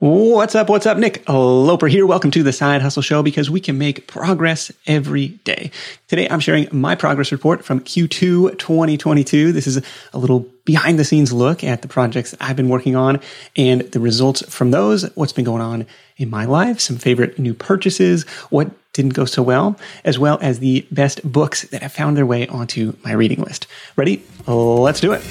What's up? What's up? Nick Loper here. Welcome to the Side Hustle Show because we can make progress every day. Today, I'm sharing my progress report from Q2 2022. This is a little behind the scenes look at the projects I've been working on and the results from those, what's been going on in my life, some favorite new purchases, what didn't go so well, as well as the best books that have found their way onto my reading list. Ready? Let's do it.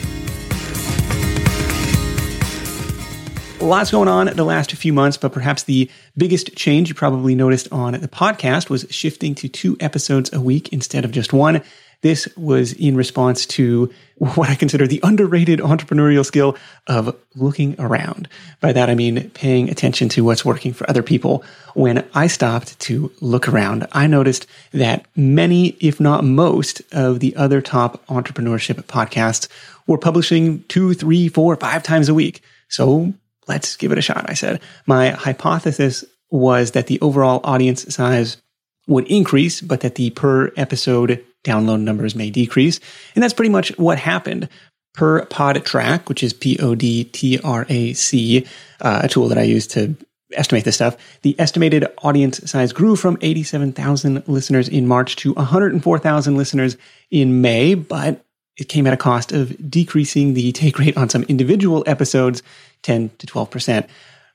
Lots going on the last few months, but perhaps the biggest change you probably noticed on the podcast was shifting to two episodes a week instead of just one. This was in response to what I consider the underrated entrepreneurial skill of looking around. By that, I mean paying attention to what's working for other people. When I stopped to look around, I noticed that many, if not most, of the other top entrepreneurship podcasts were publishing two, three, four, five times a week. So let's give it a shot, I said. My hypothesis was that the overall audience size would increase, but that the per episode download numbers may decrease. And that's pretty much what happened. Per Podtrac, which is P O D T R A C, uh, a tool that I use to estimate this stuff, the estimated audience size grew from 87,000 listeners in March to 104,000 listeners in May, but it came at a cost of decreasing the take rate on some individual episodes 10 to 12%.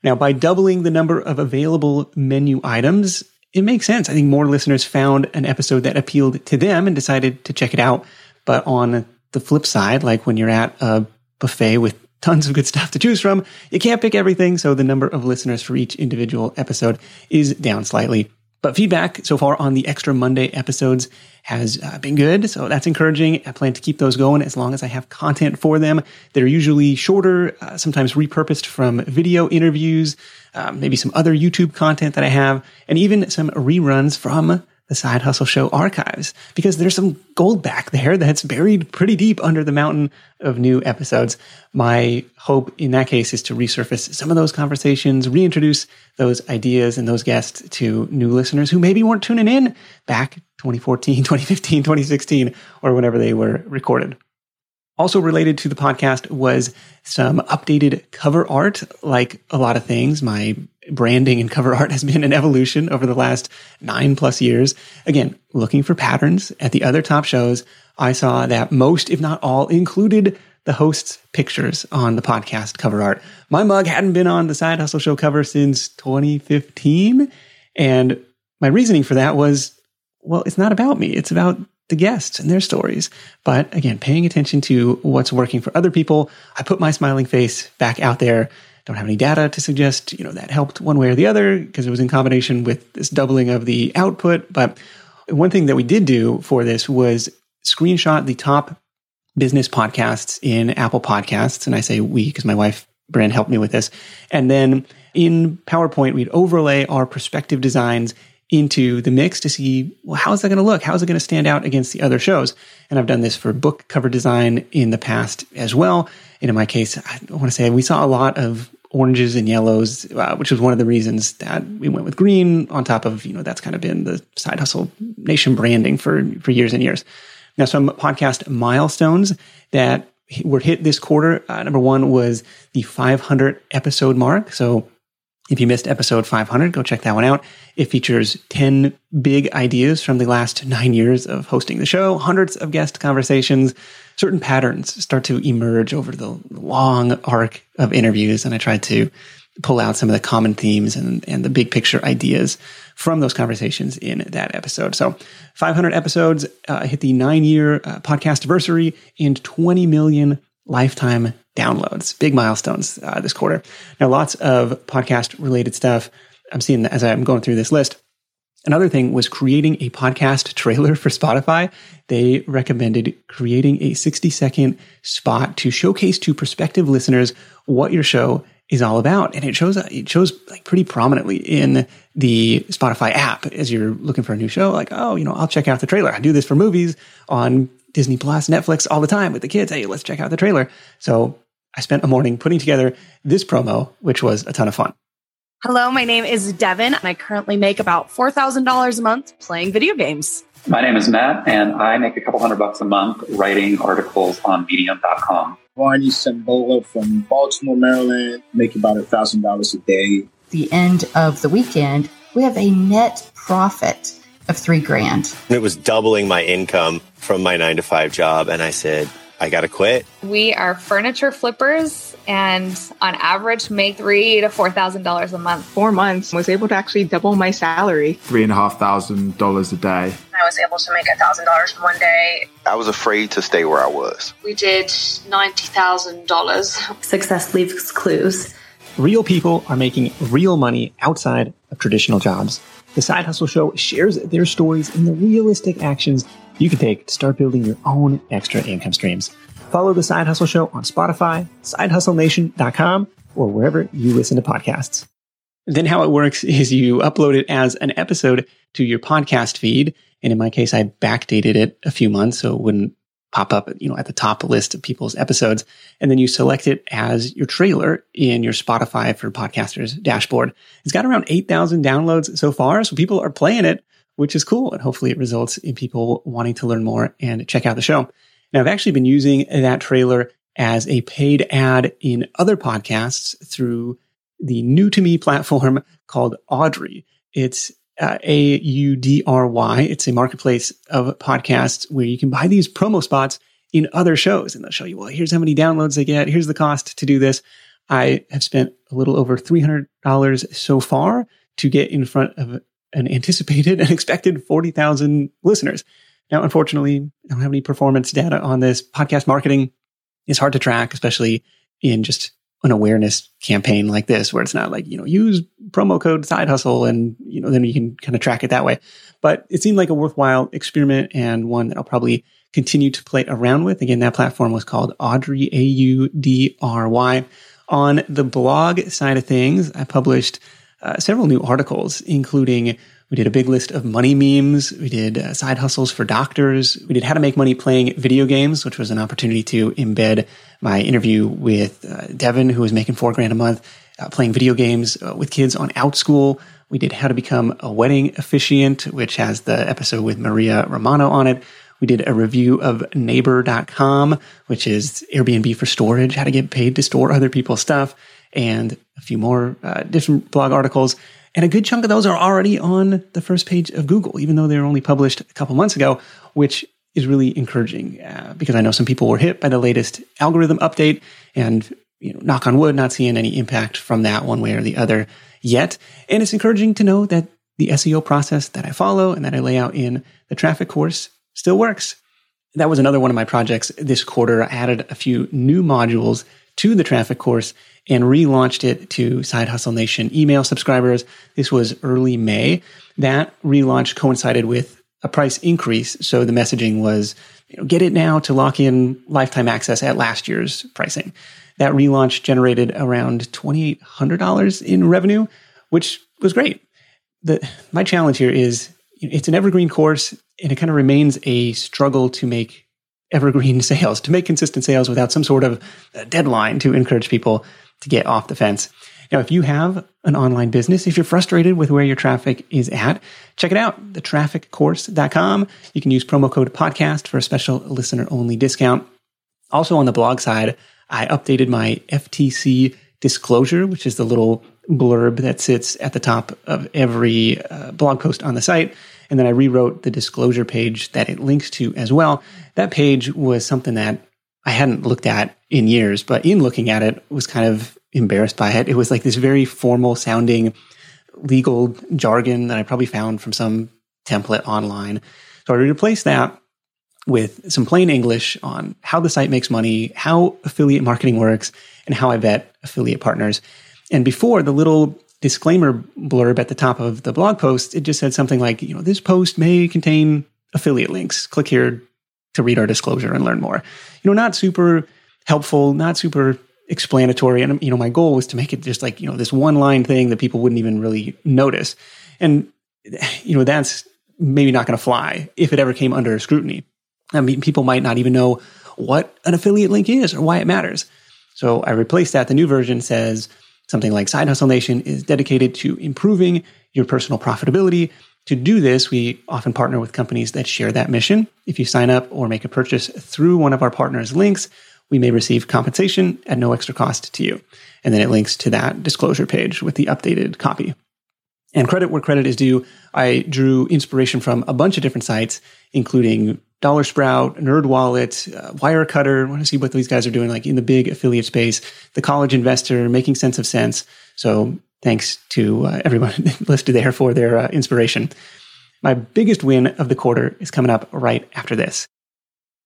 Now, by doubling the number of available menu items, it makes sense. I think more listeners found an episode that appealed to them and decided to check it out. But on the flip side, like when you're at a buffet with tons of good stuff to choose from, you can't pick everything. So the number of listeners for each individual episode is down slightly. But feedback so far on the Extra Monday episodes has uh, been good. So that's encouraging. I plan to keep those going as long as I have content for them. They're usually shorter, uh, sometimes repurposed from video interviews, um, maybe some other YouTube content that I have, and even some reruns from the Side Hustle Show archives because there's some gold back there that's buried pretty deep under the mountain of new episodes. My hope in that case is to resurface some of those conversations, reintroduce those ideas and those guests to new listeners who maybe weren't tuning in back 2014, 2015, 2016, or whenever they were recorded. Also related to the podcast was some updated cover art. Like a lot of things, my branding and cover art has been an evolution over the last nine plus years. Again, looking for patterns at the other top shows, I saw that most, if not all, included the host's pictures on the podcast cover art. My mug hadn't been on the Side Hustle Show cover since 2015. And my reasoning for that was, well, it's not about me. It's about the guests and their stories. But again, paying attention to what's working for other people, I put my smiling face back out there. Don't have any data to suggest, you know, that helped one way or the other because it was in combination with this doubling of the output. But one thing that we did do for this was screenshot the top business podcasts in Apple Podcasts. And I say we because my wife, Brand, helped me with this. And then in PowerPoint, we'd overlay our perspective designs into the mix to see, well, how's that going to look? How's it going to stand out against the other shows? And I've done this for book cover design in the past as well. And in my case, I want to say we saw a lot of oranges and yellows, uh, which was one of the reasons that we went with green on top of, you know, that's kind of been the side hustle nation branding for, for years and years. Now, some podcast milestones that were hit this quarter. Uh, number one was the 500 episode mark. So if you missed episode 500, go check that one out. It features 10 big ideas from the last nine years of hosting the show, hundreds of guest conversations. Certain patterns start to emerge over the long arc of interviews. And I tried to pull out some of the common themes and, and the big picture ideas from those conversations in that episode. So 500 episodes, uh, hit the nine year uh, podcast anniversary and 20 million lifetime downloads. Big milestones uh, this quarter. Now, lots of podcast related stuff. I'm seeing as I'm going through this list. Another thing was creating a podcast trailer for Spotify. They recommended creating a 60 second spot to showcase to prospective listeners what your show is all about. And it shows, it shows like pretty prominently in the Spotify app as you're looking for a new show. Like, oh, you know, I'll check out the trailer. I do this for movies on Disney Plus, Netflix all the time with the kids. Hey, let's check out the trailer. So I spent a morning putting together this promo, which was a ton of fun. Hello, my name is Devin, and I currently make about $4,000 a month playing video games. My name is Matt, and I make a couple hundred bucks a month writing articles on medium.com. Barney Sembola from Baltimore, Maryland, make about a thousand dollars a day. The end of the weekend, we have a net profit of three grand. It was doubling my income from my nine to five job. And I said, I got to quit. We are furniture flippers and on average make three to four thousand dollars a month. Four months was able to actually double my salary. Three and a half thousand dollars a day. I was able to make a thousand dollars in one day. I was afraid to stay where I was. We did ninety thousand dollars. Success leaves clues. Real people are making real money outside of traditional jobs. The Side Hustle Show shares their stories and the realistic actions you can take to start building your own extra income streams. Follow the Side Hustle Show on Spotify, sidehustlenation.com, or wherever you listen to podcasts. Then how it works is you upload it as an episode to your podcast feed. And in my case, I backdated it a few months so it wouldn't pop up, you know, at the top list of people's episodes. And then you select it as your trailer in your Spotify for podcasters dashboard. It's got around 8,000 downloads so far. So people are playing it which is cool. And hopefully it results in people wanting to learn more and check out the show. Now, I've actually been using that trailer as a paid ad in other podcasts through the new to me platform called Audry. It's uh, A U D R Y. It's a marketplace of podcasts where you can buy these promo spots in other shows and they'll show you, well, here's how many downloads they get. Here's the cost to do this. I have spent a little over $300 so far to get in front of an anticipated and expected 40,000 listeners. Now, unfortunately, I don't have any performance data on this. Podcast marketing is hard to track, especially in just an awareness campaign like this, where it's not like, you know, use promo code side hustle and, you know, then you can kind of track it that way. But it seemed like a worthwhile experiment and one that I'll probably continue to play around with. Again, that platform was called Audry, A U D R Y. On the blog side of things, I published uh, several new articles, including we did a big list of money memes. We did uh, side hustles for doctors. We did how to make money playing video games, which was an opportunity to embed my interview with uh, Devin, who was making four grand a month uh, playing video games uh, with kids on Outschool. We did how to become a wedding officiant, which has the episode with Maria Romano on it. We did a review of neighbor.com, which is Airbnb for storage, how to get paid to store other people's stuff and a few more uh, different blog articles. And a good chunk of those are already on the first page of Google, even though they were only published a couple months ago, which is really encouraging uh, because I know some people were hit by the latest algorithm update and, you know, knock on wood, not seeing any impact from that one way or the other yet. And it's encouraging to know that the SEO process that I follow and that I lay out in the traffic course still works. That was another one of my projects this quarter. I added a few new modules to the traffic course and relaunched it to Side Hustle Nation email subscribers. This was early May. That relaunch coincided with a price increase. So the messaging was, you know, get it now to lock in lifetime access at last year's pricing. That relaunch generated around $2,800 in revenue, which was great. The, my challenge here is it's an evergreen course and it kind of remains a struggle to make evergreen sales, to make consistent sales without some sort of uh, deadline to encourage people to get off the fence. Now, if you have an online business, if you're frustrated with where your traffic is at, check it out, thetrafficcourse.com. You can use promo code podcast for a special listener only discount. Also on the blog side, I updated my FTC disclosure, which is the little blurb that sits at the top of every uh, blog post on the site. And then I rewrote the disclosure page that it links to as well. That page was something that I hadn't looked at in years, but in looking at it, was kind of embarrassed by it. It was like this very formal sounding legal jargon that I probably found from some template online. So I replaced that with some plain English on how the site makes money, how affiliate marketing works, and how I vet affiliate partners. And before the little disclaimer blurb at the top of the blog post, it just said something like, you know, this post may contain affiliate links. Click here to read our disclosure and learn more. You know, not super helpful, not super explanatory. And, you know, my goal was to make it just like, you know, this one line thing that people wouldn't even really notice. And, you know, that's maybe not going to fly if it ever came under scrutiny. I mean, people might not even know what an affiliate link is or why it matters. So I replaced that. The new version says something like Side Hustle Nation is dedicated to improving your personal profitability to do this, we often partner with companies that share that mission. If you sign up or make a purchase through one of our partners' links, we may receive compensation at no extra cost to you. And then it links to that disclosure page with the updated copy. And credit where credit is due, I drew inspiration from a bunch of different sites, including Dollar Sprout, NerdWallet, uh, Wirecutter. I want to see what these guys are doing, like in the big affiliate space. The College Investor, making sense of Cents. So thanks to uh, everyone listed there for their uh, inspiration. My biggest win of the quarter is coming up right after this.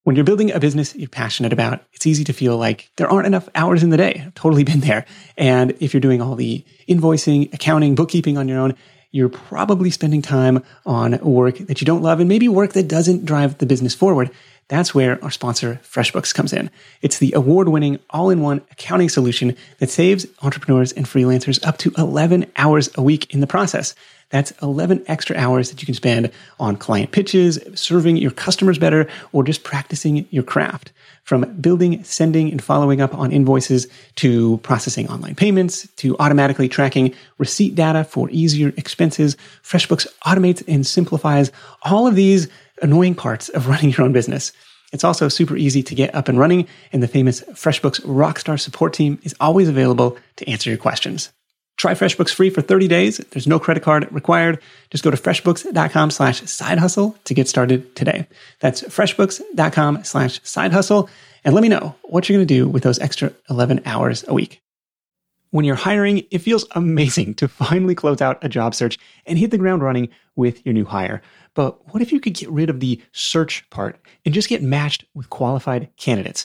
When you're building a business you're passionate about, it's easy to feel like there aren't enough hours in the day. I've totally been there. And if you're doing all the invoicing, accounting, bookkeeping on your own, you're probably spending time on work that you don't love and maybe work that doesn't drive the business forward. That's where our sponsor, FreshBooks, comes in. It's the award winning all in one accounting solution that saves entrepreneurs and freelancers up to 11 hours a week in the process. That's 11 extra hours that you can spend on client pitches, serving your customers better, or just practicing your craft. From building, sending, and following up on invoices to processing online payments to automatically tracking receipt data for easier expenses, FreshBooks automates and simplifies all of these annoying parts of running your own business. It's also super easy to get up and running, and the famous FreshBooks Rockstar support team is always available to answer your questions. Try FreshBooks free for 30 days. There's no credit card required. Just go to freshbooks.com slash side hustle to get started today. That's freshbooks.com slash side hustle. And let me know what you're going to do with those extra 11 hours a week. When you're hiring, it feels amazing to finally close out a job search and hit the ground running with your new hire. But what if you could get rid of the search part and just get matched with qualified candidates?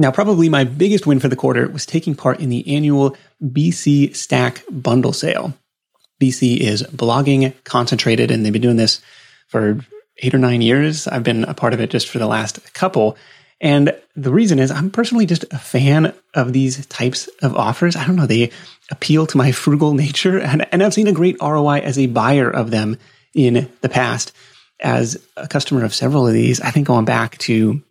Now, probably my biggest win for the quarter was taking part in the annual BC Stack bundle sale. BC is blogging concentrated, and they've been doing this for eight or nine years. I've been a part of it just for the last couple. And the reason is I'm personally just a fan of these types of offers. I don't know, they appeal to my frugal nature. And, and I've seen a great ROI as a buyer of them in the past. As a customer of several of these, I think going back to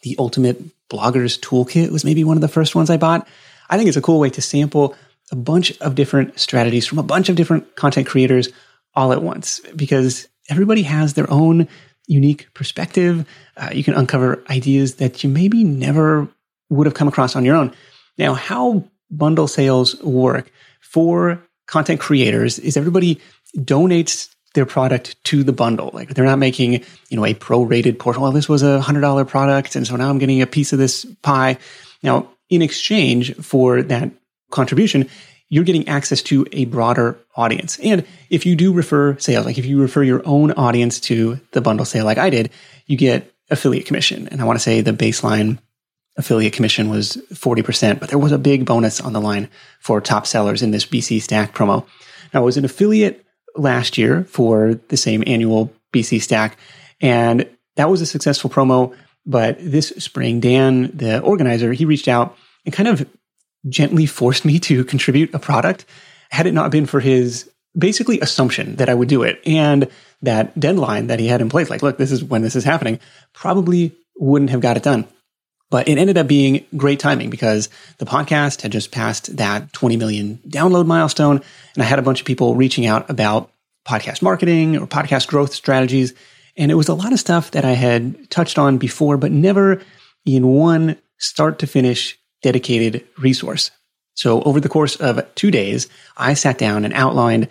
the Ultimate Bloggers Toolkit was maybe one of the first ones I bought. I think it's a cool way to sample a bunch of different strategies from a bunch of different content creators all at once because everybody has their own unique perspective. Uh, you can uncover ideas that you maybe never would have come across on your own. Now, how bundle sales work for content creators is everybody donates their product to the bundle. Like they're not making, you know, a prorated portion. Well, this was a hundred dollar product. And so now I'm getting a piece of this pie. Now, in exchange for that contribution, you're getting access to a broader audience. And if you do refer sales, like if you refer your own audience to the bundle sale, like I did, you get affiliate commission. And I want to say the baseline affiliate commission was 40%, but there was a big bonus on the line for top sellers in this BC Stack promo. Now, I was an affiliate last year for the same annual BC Stack, and that was a successful promo. But this spring, Dan, the organizer, he reached out and kind of gently forced me to contribute a product had it not been for his basically assumption that I would do it and that deadline that he had in place. Like, look, this is when this is happening, probably wouldn't have got it done. But it ended up being great timing because the podcast had just passed that 20 million download milestone. And I had a bunch of people reaching out about podcast marketing or podcast growth strategies. And it was a lot of stuff that I had touched on before, but never in one start to finish dedicated resource. So over the course of two days, I sat down and outlined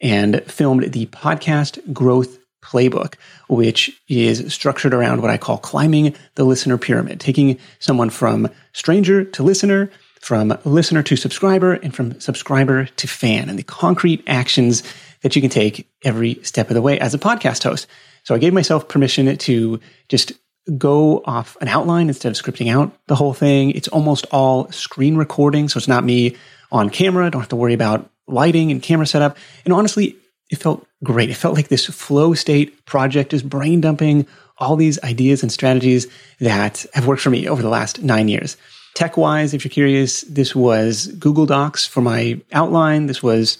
and filmed the podcast growth Playbook, which is structured around what I call climbing the listener pyramid, taking someone from stranger to listener, from listener to subscriber, and from subscriber to fan, and the concrete actions that you can take every step of the way as a podcast host. So I gave myself permission to just go off an outline instead of scripting out the whole thing. It's almost all screen recording. So it's not me on camera. I Don't have to worry about lighting and camera setup. And honestly, it felt great. It felt like this flow state project is brain dumping all these ideas and strategies that have worked for me over the last nine years. Tech wise, if you're curious, this was Google Docs for my outline. This was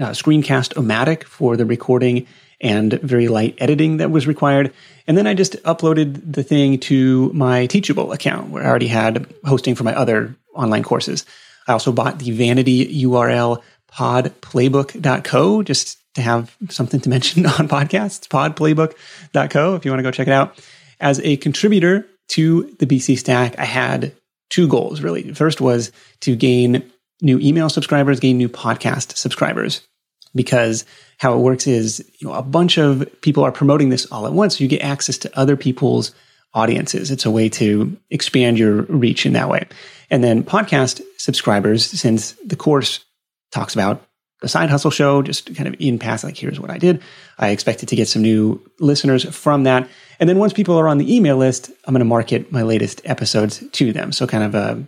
uh, Screencast-O-Matic for the recording and very light editing that was required. And then I just uploaded the thing to my Teachable account where I already had hosting for my other online courses. I also bought the vanity URL podplaybook.co just to have something to mention on podcasts, podplaybook.co if you want to go check it out. As a contributor to the BC Stack, I had two goals really. First was to gain new email subscribers, gain new podcast subscribers because how it works is you know a bunch of people are promoting this all at once so you get access to other people's audiences it's a way to expand your reach in that way and then podcast subscribers since the course talks about the side hustle show just kind of in pass like here's what i did i expected to get some new listeners from that and then once people are on the email list i'm going to market my latest episodes to them so kind of a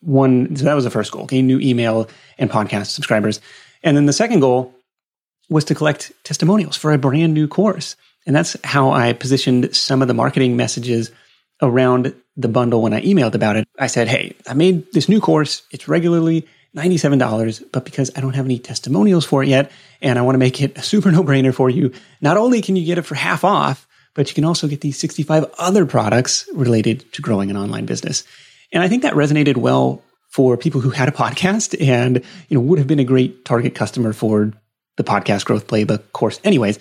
one so that was the first goal gain new email and podcast subscribers and then the second goal was to collect testimonials for a brand new course. And that's how I positioned some of the marketing messages around the bundle when I emailed about it. I said, Hey, I made this new course. It's regularly $97, but because I don't have any testimonials for it yet, and I want to make it a super no brainer for you, not only can you get it for half off, but you can also get these 65 other products related to growing an online business. And I think that resonated well for people who had a podcast and, you know, would have been a great target customer for the podcast growth playbook course anyways.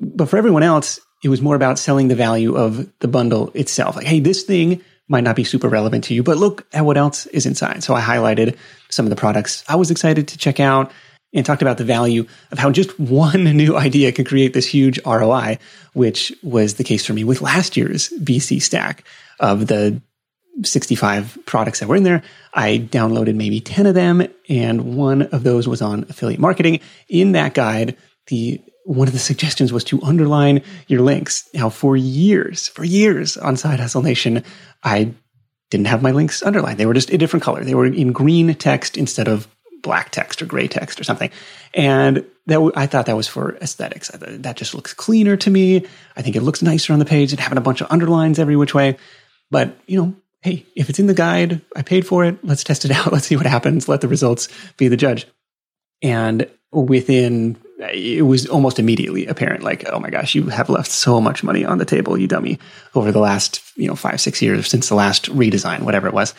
But for everyone else, it was more about selling the value of the bundle itself. Like, hey, this thing might not be super relevant to you, but look at what else is inside. So I highlighted some of the products I was excited to check out and talked about the value of how just one new idea can create this huge ROI, which was the case for me with last year's BC stack of the 65 products that were in there. I downloaded maybe 10 of them, and one of those was on affiliate marketing. In that guide, the one of the suggestions was to underline your links. Now, for years, for years on Side Hustle Nation, I didn't have my links underlined. They were just a different color. They were in green text instead of black text or gray text or something. And that w- I thought that was for aesthetics. That just looks cleaner to me. I think it looks nicer on the page than having a bunch of underlines every which way. But, you know, hey, if it's in the guide, I paid for it. Let's test it out. Let's see what happens. Let the results be the judge. And within, it was almost immediately apparent, like, oh my gosh, you have left so much money on the table, you dummy, over the last, you know, five, six years since the last redesign, whatever it was.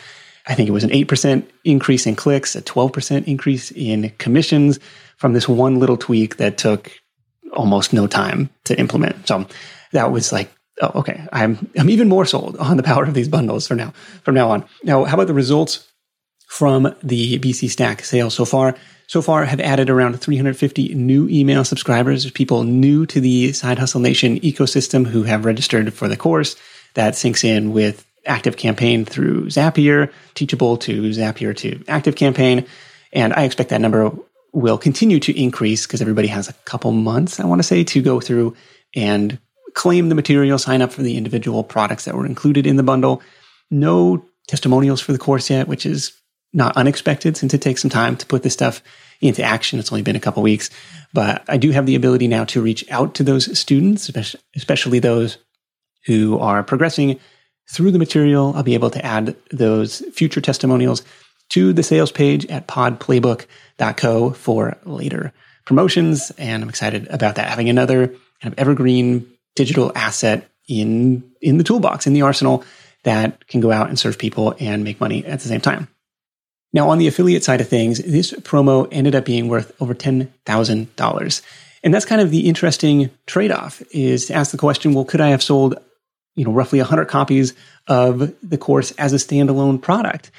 I think it was an 8% increase in clicks, a 12% increase in commissions from this one little tweak that took almost no time to implement. So that was like oh, okay, I'm I'm even more sold on the power of these bundles from now from now on. Now, how about the results from the BC Stack sales so far? So far, have added around 350 new email subscribers, people new to the Side Hustle Nation ecosystem who have registered for the course. That syncs in with Active Campaign through Zapier, Teachable to Zapier to Active Campaign, and I expect that number will continue to increase because everybody has a couple months, I want to say, to go through and claim the material, sign up for the individual products that were included in the bundle. No testimonials for the course yet, which is not unexpected since it takes some time to put this stuff into action. It's only been a couple weeks, but I do have the ability now to reach out to those students, especially those who are progressing through the material. I'll be able to add those future testimonials to the sales page at podplaybook.co for later promotions. And I'm excited about that. Having another kind of evergreen digital asset in in the toolbox in the arsenal that can go out and serve people and make money at the same time. Now, on the affiliate side of things, this promo ended up being worth over $10,000. And that's kind of the interesting trade off is to ask the question, well, could I have sold, you know, roughly 100 copies of the course as a standalone product?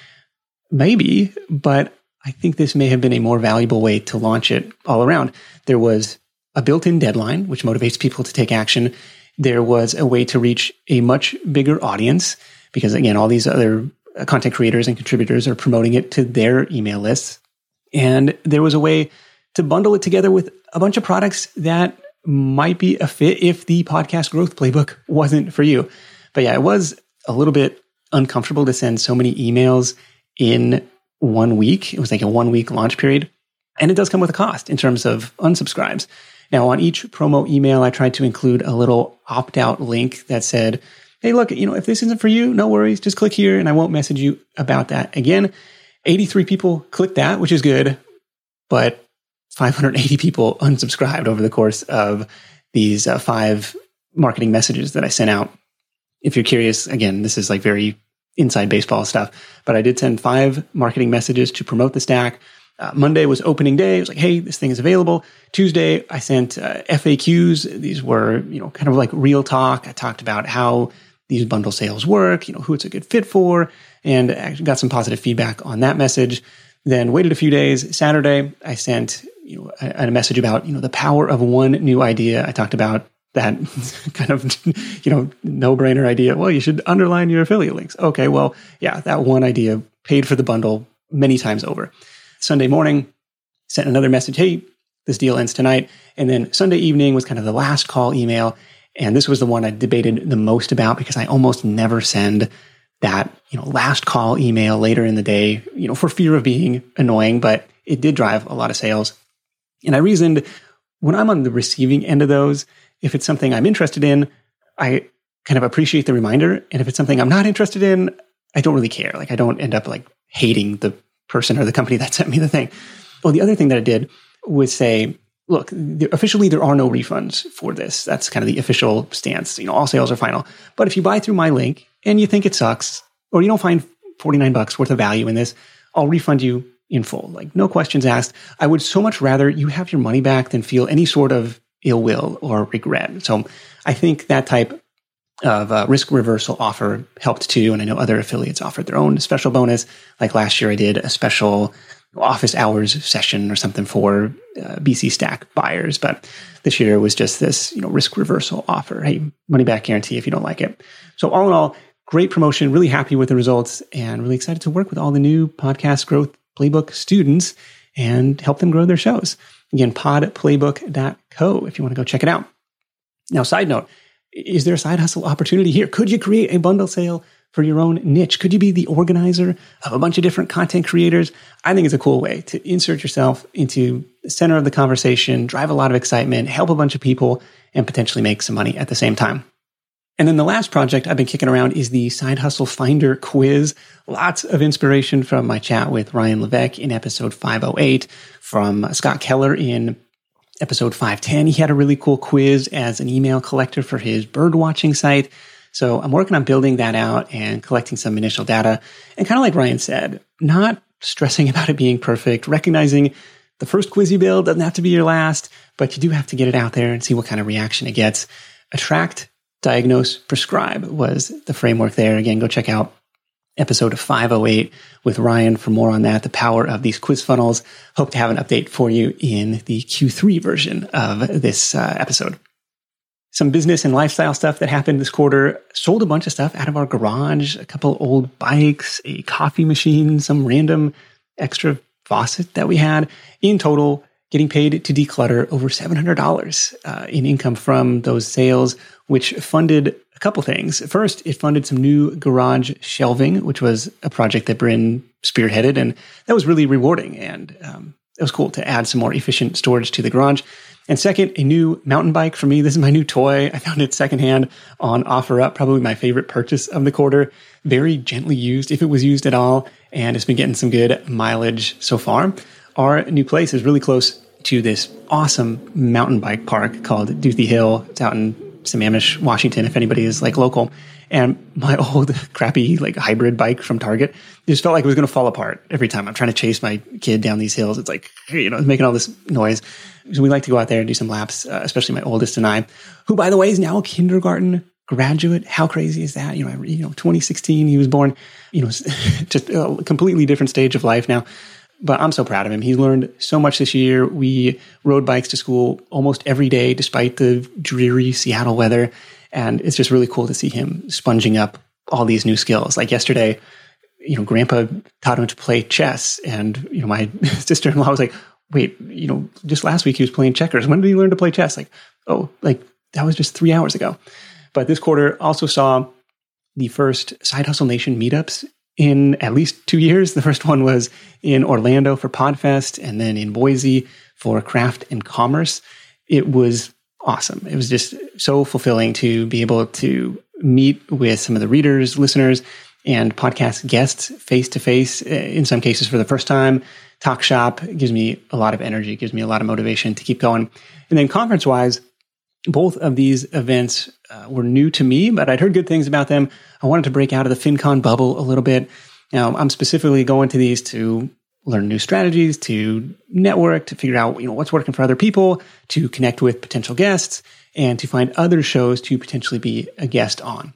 Maybe, but I think this may have been a more valuable way to launch it all around. There was a built in deadline, which motivates people to take action. There was a way to reach a much bigger audience because, again, all these other content creators and contributors are promoting it to their email lists. And there was a way to bundle it together with a bunch of products that might be a fit if the podcast growth playbook wasn't for you. But yeah, it was a little bit uncomfortable to send so many emails in one week. It was like a one week launch period. And it does come with a cost in terms of unsubscribes. Now, on each promo email, I tried to include a little opt out link that said, Hey, look, you know, if this isn't for you, no worries. Just click here and I won't message you about that again. 83 people clicked that, which is good, but 580 people unsubscribed over the course of these uh, five marketing messages that I sent out. If you're curious, again, this is like very inside baseball stuff, but I did send five marketing messages to promote the stack. Uh, Monday was opening day. It was like, hey, this thing is available. Tuesday, I sent uh, FAQs. These were, you know, kind of like real talk. I talked about how these bundle sales work, you know, who it's a good fit for, and got some positive feedback on that message. Then waited a few days. Saturday, I sent you know a, a message about you know the power of one new idea. I talked about that kind of you know no brainer idea. Well, you should underline your affiliate links. Okay, well, yeah, that one idea paid for the bundle many times over. Sunday morning, sent another message. Hey, this deal ends tonight. And then Sunday evening was kind of the last call email. And this was the one I debated the most about because I almost never send that, you know, last call email later in the day, you know, for fear of being annoying, but it did drive a lot of sales. And I reasoned when I'm on the receiving end of those, if it's something I'm interested in, I kind of appreciate the reminder. And if it's something I'm not interested in, I don't really care. Like I don't end up like hating the person or the company that sent me the thing. Well, the other thing that I did was say, look, officially there are no refunds for this. That's kind of the official stance. You know, all sales are final. But if you buy through my link and you think it sucks, or you don't find 49 bucks worth of value in this, I'll refund you in full. Like no questions asked. I would so much rather you have your money back than feel any sort of ill will or regret. So I think that type of uh, risk reversal offer helped too. And I know other affiliates offered their own special bonus. Like last year, I did a special office hours session or something for uh, BC Stack buyers. But this year was just this, you know, risk reversal offer. Hey, money back guarantee if you don't like it. So all in all, great promotion. Really happy with the results and really excited to work with all the new podcast growth playbook students and help them grow their shows. Again, podplaybook.co if you want to go check it out. Now, side note, is there a side hustle opportunity here? Could you create a bundle sale for your own niche? Could you be the organizer of a bunch of different content creators? I think it's a cool way to insert yourself into the center of the conversation, drive a lot of excitement, help a bunch of people, and potentially make some money at the same time. And then the last project I've been kicking around is the Side Hustle Finder quiz. Lots of inspiration from my chat with Ryan Levesque in episode 508, from Scott Keller in episode 510. He had a really cool quiz as an email collector for his bird watching site. So I'm working on building that out and collecting some initial data. And kind of like Ryan said, not stressing about it being perfect, recognizing the first quiz you build doesn't have to be your last, but you do have to get it out there and see what kind of reaction it gets. Attract, diagnose, prescribe was the framework there. Again, go check out episode 508 with Ryan for more on that, the power of these quiz funnels. Hope to have an update for you in the Q3 version of this uh, episode. Some business and lifestyle stuff that happened this quarter. Sold a bunch of stuff out of our garage, a couple old bikes, a coffee machine, some random extra faucet that we had. In total, getting paid to declutter over $700 uh, in income from those sales, which funded a couple things. First, it funded some new garage shelving, which was a project that Bryn spearheaded, and that was really rewarding. And um, it was cool to add some more efficient storage to the garage. And second, a new mountain bike for me. This is my new toy. I found it secondhand on OfferUp, probably my favorite purchase of the quarter. Very gently used, if it was used at all, and it's been getting some good mileage so far. Our new place is really close to this awesome mountain bike park called Duthie Hill. It's out in Sammamish, Washington, if anybody is like local. And my old crappy like hybrid bike from Target just felt like it was going to fall apart every time I'm trying to chase my kid down these hills. It's like, you know, it's making all this noise. So we like to go out there and do some laps, uh, especially my oldest and I, who by the way is now a kindergarten graduate. How crazy is that? You know, you know, 2016, he was born, you know, just a completely different stage of life now. but I'm so proud of him. He's learned so much this year. We rode bikes to school almost every day, despite the dreary Seattle weather. And it's just really cool to see him sponging up all these new skills. Like yesterday, you know, grandpa taught him to play chess. And, you know, my sister in law was like, wait, you know, just last week he was playing checkers. When did he learn to play chess? Like, oh, like that was just three hours ago. But this quarter also saw the first Side Hustle Nation meetups in at least two years. The first one was in Orlando for Podfest and then in Boise for Craft and Commerce. It was awesome. It was just so fulfilling to be able to meet with some of the readers, listeners, and podcast guests face to face, eh, in some cases for the first time. Talk shop gives me a lot of energy, gives me a lot of motivation to keep going. And then conference wise, both of these events uh, were new to me, but I'd heard good things about them. I wanted to break out of the FinCon bubble a little bit. Now, I'm specifically going to these to learn new strategies, to network, to figure out you know what's working for other people, to connect with potential guests, and to find other shows to potentially be a guest on.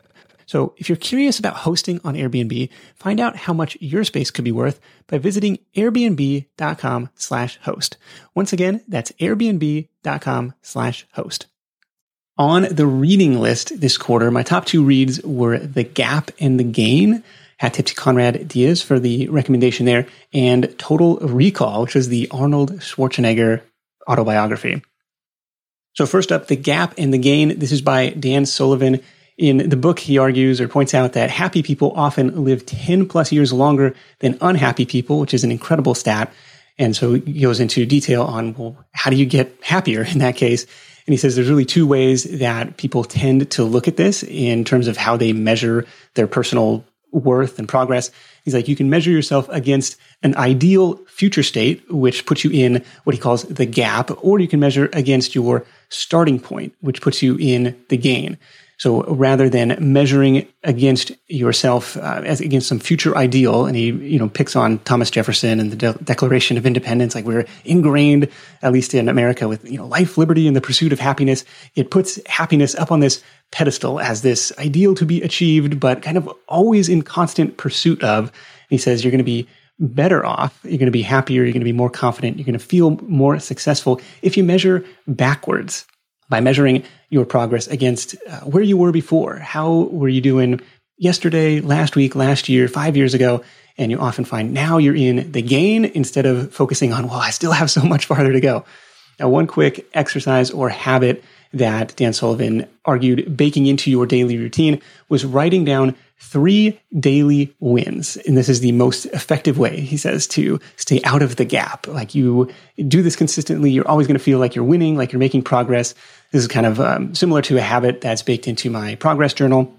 So if you're curious about hosting on Airbnb, find out how much your space could be worth by visiting airbnb.com slash host. Once again, that's airbnb.com slash host. On the reading list this quarter, my top two reads were The Gap and the Gain. Hat tip to Conrad Diaz for the recommendation there, and Total Recall, which is the Arnold Schwarzenegger autobiography. So first up, The Gap and the Gain. This is by Dan Sullivan. In the book, he argues or points out that happy people often live 10 plus years longer than unhappy people, which is an incredible stat. And so he goes into detail on, well, how do you get happier in that case? And he says there's really two ways that people tend to look at this in terms of how they measure their personal worth and progress. He's like, you can measure yourself against an ideal future state, which puts you in what he calls the gap, or you can measure against your starting point, which puts you in the gain. So rather than measuring against yourself uh, as against some future ideal, and he you know picks on Thomas Jefferson and the De- Declaration of Independence, like we're ingrained, at least in America, with you know life, liberty, and the pursuit of happiness. It puts happiness up on this pedestal as this ideal to be achieved, but kind of always in constant pursuit of. And he says you're going to be better off. You're going to be happier. You're going to be more confident. You're going to feel more successful if you measure backwards by measuring your progress against uh, where you were before. How were you doing yesterday, last week, last year, five years ago? And you often find now you're in the gain instead of focusing on, well, I still have so much farther to go. Now, one quick exercise or habit that Dan Sullivan argued baking into your daily routine was writing down three daily wins. And this is the most effective way, he says, to stay out of the gap. Like you do this consistently, you're always going to feel like you're winning, like you're making progress. This is kind of um, similar to a habit that's baked into my progress journal.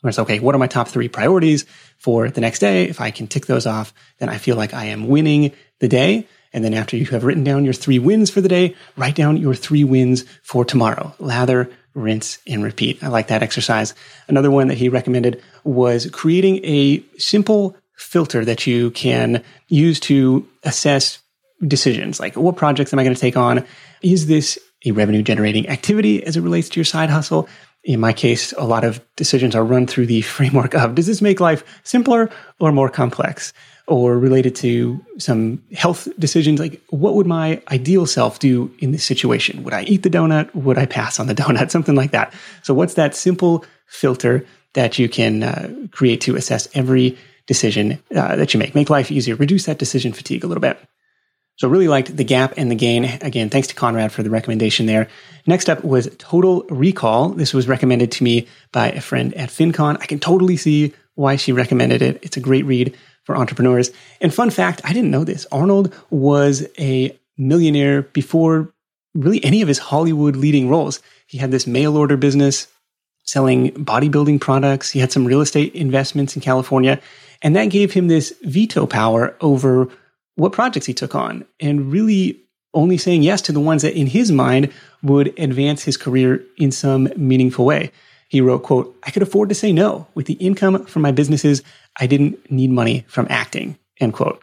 Where it's okay, what are my top three priorities for the next day? If I can tick those off, then I feel like I am winning the day. And then after you have written down your three wins for the day, write down your three wins for tomorrow. Lather, rinse, and repeat. I like that exercise. Another one that he recommended was creating a simple filter that you can use to assess decisions. Like what projects am I going to take on? Is this a revenue generating activity as it relates to your side hustle. In my case, a lot of decisions are run through the framework of does this make life simpler or more complex? Or related to some health decisions, like what would my ideal self do in this situation? Would I eat the donut? Would I pass on the donut? Something like that. So, what's that simple filter that you can uh, create to assess every decision uh, that you make? Make life easier, reduce that decision fatigue a little bit. So really liked The Gap and The Gain. Again, thanks to Conrad for the recommendation there. Next up was Total Recall. This was recommended to me by a friend at FinCon. I can totally see why she recommended it. It's a great read for entrepreneurs. And fun fact, I didn't know this. Arnold was a millionaire before really any of his Hollywood leading roles. He had this mail order business selling bodybuilding products. He had some real estate investments in California. And that gave him this veto power over what projects he took on and really only saying yes to the ones that in his mind would advance his career in some meaningful way. He wrote, quote, I could afford to say no. With the income from my businesses, I didn't need money from acting, end quote.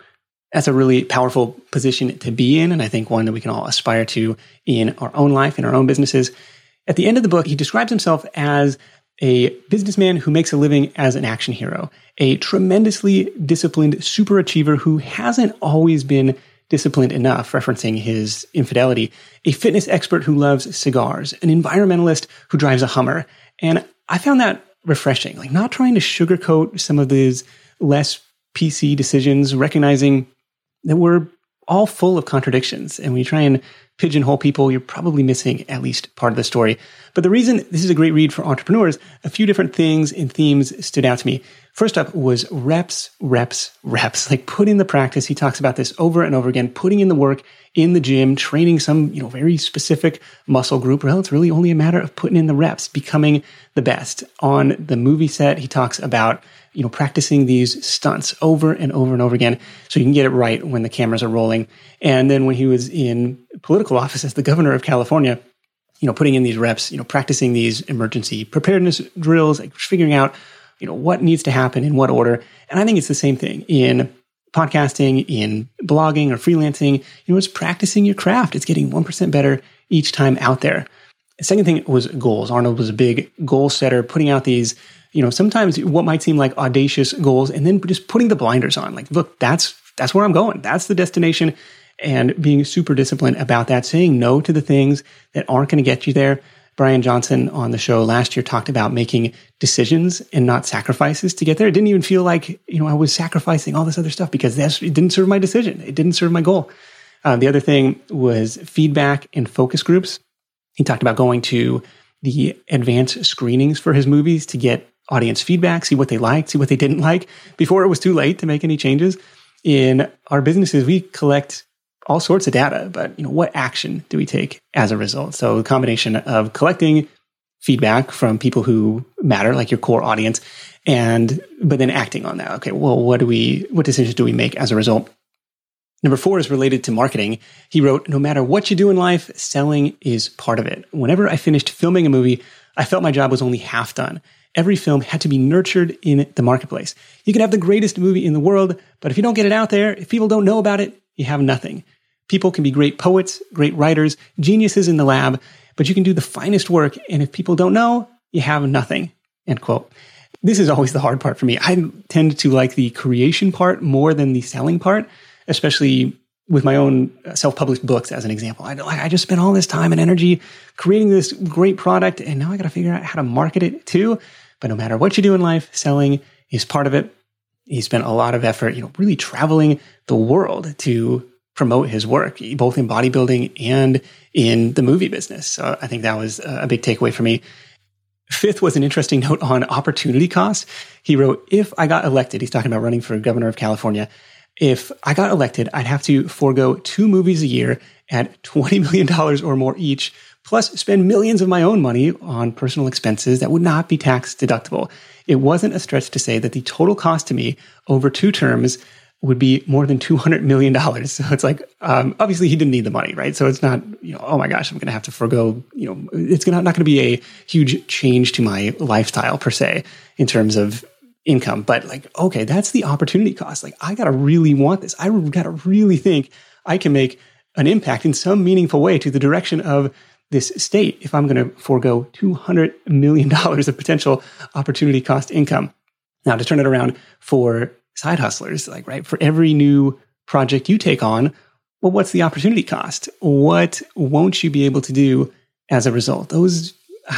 That's a really powerful position to be in. And I think one that we can all aspire to in our own life, in our own businesses. At the end of the book, he describes himself as a businessman who makes a living as an action hero, a tremendously disciplined superachiever who hasn't always been disciplined enough, referencing his infidelity, a fitness expert who loves cigars, an environmentalist who drives a Hummer. And I found that refreshing, like not trying to sugarcoat some of these less PC decisions, recognizing that we're all full of contradictions. And when you try and pigeonhole people, you're probably missing at least part of the story. But the reason this is a great read for entrepreneurs, a few different things and themes stood out to me. First up was reps, reps, reps. Like put in the practice. He talks about this over and over again, putting in the work in the gym, training some, you know, very specific muscle group. Well, it's really only a matter of putting in the reps, becoming the best. On the movie set, he talks about you know, practicing these stunts over and over and over again so you can get it right when the cameras are rolling. And then when he was in political office as the governor of California, you know, putting in these reps, you know, practicing these emergency preparedness drills, like figuring out, you know, what needs to happen in what order. And I think it's the same thing in podcasting, in blogging or freelancing. You know, it's practicing your craft. It's getting 1% better each time out there. The second thing was goals. Arnold was a big goal setter, putting out these you know, sometimes what might seem like audacious goals and then just putting the blinders on. Like, look, that's that's where I'm going. That's the destination and being super disciplined about that, saying no to the things that aren't going to get you there. Brian Johnson on the show last year talked about making decisions and not sacrifices to get there. It didn't even feel like, you know, I was sacrificing all this other stuff because that's, it didn't serve my decision. It didn't serve my goal. Uh, the other thing was feedback and focus groups. He talked about going to the advanced screenings for his movies to get audience feedback, see what they liked, see what they didn't like before it was too late to make any changes. In our businesses, we collect all sorts of data, but you know, what action do we take as a result? So a combination of collecting feedback from people who matter, like your core audience, and but then acting on that. Okay, well, what do we what decisions do we make as a result? Number four is related to marketing. He wrote, No matter what you do in life, selling is part of it. Whenever I finished filming a movie, I felt my job was only half done every film had to be nurtured in the marketplace. You can have the greatest movie in the world, but if you don't get it out there, if people don't know about it, you have nothing. People can be great poets, great writers, geniuses in the lab, but you can do the finest work, and if people don't know, you have nothing. End quote. This is always the hard part for me. I tend to like the creation part more than the selling part, especially with my own uh, self-published books as an example. I, I just spent all this time and energy creating this great product, and now I got to figure out how to market it too. But no matter what you do in life, selling is part of it. He spent a lot of effort, you know, really traveling the world to promote his work, both in bodybuilding and in the movie business. So I think that was a big takeaway for me. Fifth was an interesting note on opportunity cost. He wrote, if I got elected, he's talking about running for governor of California. If I got elected, I'd have to forego two movies a year at $20 million or more each plus spend millions of my own money on personal expenses that would not be tax deductible. It wasn't a stretch to say that the total cost to me over two terms would be more than $200 million. So it's like, um, obviously he didn't need the money, right? So it's not, you know, oh my gosh, I'm going to have to forego, you know, it's gonna, not going to be a huge change to my lifestyle per se in terms of income. But like, okay, that's the opportunity cost. Like, I got to really want this. I got to really think I can make an impact in some meaningful way to the direction of this state if I'm going to forego $200 million of potential opportunity cost income. Now, to turn it around for side hustlers, like, right, for every new project you take on, well, what's the opportunity cost? What won't you be able to do as a result? Those,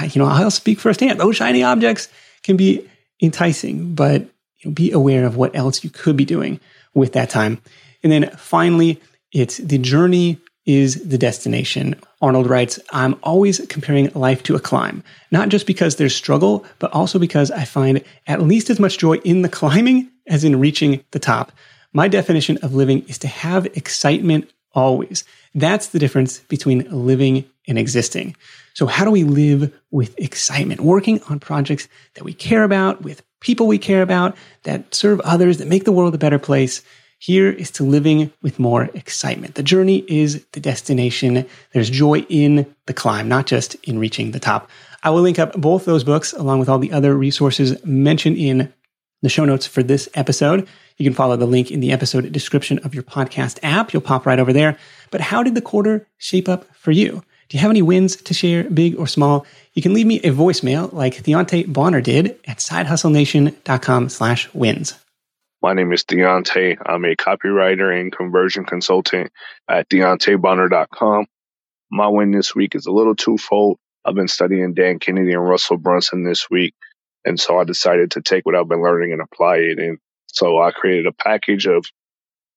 you know, I'll speak firsthand. Those shiny objects can be enticing, but you know, be aware of what else you could be doing with that time. And then finally, It's the journey is the destination. Arnold writes, I'm always comparing life to a climb, not just because there's struggle, but also because I find at least as much joy in the climbing as in reaching the top. My definition of living is to have excitement always. That's the difference between living and existing. So how do we live with excitement? Working on projects that we care about, with people we care about, that serve others, that make the world a better place. Here is to living with more excitement. The journey is the destination. There's joy in the climb, not just in reaching the top. I will link up both those books along with all the other resources mentioned in the show notes for this episode. You can follow the link in the episode description of your podcast app. You'll pop right over there. But how did the quarter shape up for you? Do you have any wins to share, big or small? You can leave me a voicemail like Deontay Bonner did at sidehustlenation.com slash wins. My name is Deontay. I'm a copywriter and conversion consultant at DeontayBonner.com. My win this week is a little twofold. I've been studying Dan Kennedy and Russell Brunson this week. And so I decided to take what I've been learning and apply it. And so I created a package of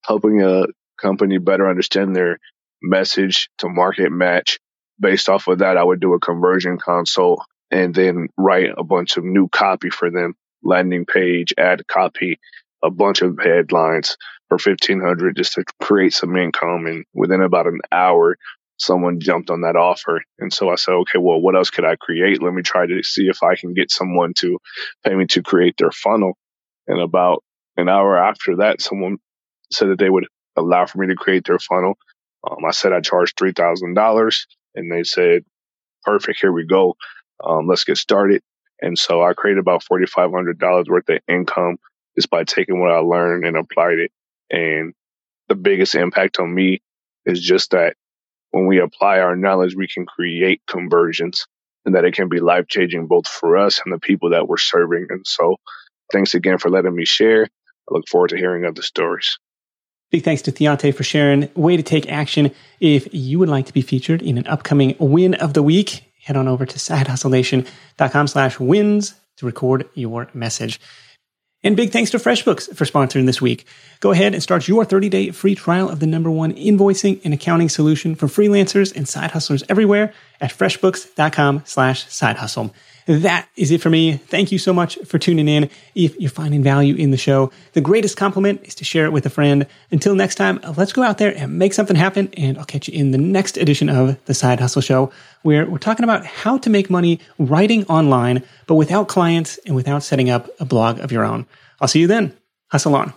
helping a company better understand their message to market match. Based off of that, I would do a conversion consult and then write a bunch of new copy for them, landing page, ad copy, a bunch of headlines for 1500 just to create some income. And within about an hour, someone jumped on that offer. And so I said, okay, well, what else could I create? Let me try to see if I can get someone to pay me to create their funnel. And about an hour after that, someone said that they would allow for me to create their funnel. Um, I said I charged $3,000 and they said, perfect, here we go. Um, let's get started. And so I created about $4,500 worth of income is by taking what I learned and applied it. And the biggest impact on me is just that when we apply our knowledge, we can create conversions and that it can be life changing both for us and the people that we're serving. And so thanks again for letting me share. I look forward to hearing other stories. Big thanks to Deontay for sharing. Way to take action. If you would like to be featured in an upcoming win of the week, head on over to sidehustlenation.com slash wins to record your message. And big thanks to FreshBooks for sponsoring this week. Go ahead and start your 30 day free trial of the number one invoicing and accounting solution for freelancers and side hustlers everywhere at freshbooks.com slash side hustle. That is it for me. Thank you so much for tuning in. If you're finding value in the show, the greatest compliment is to share it with a friend. Until next time, let's go out there and make something happen. And I'll catch you in the next edition of the Side Hustle Show, where we're talking about how to make money writing online, but without clients and without setting up a blog of your own. I'll see you then. Hustle on.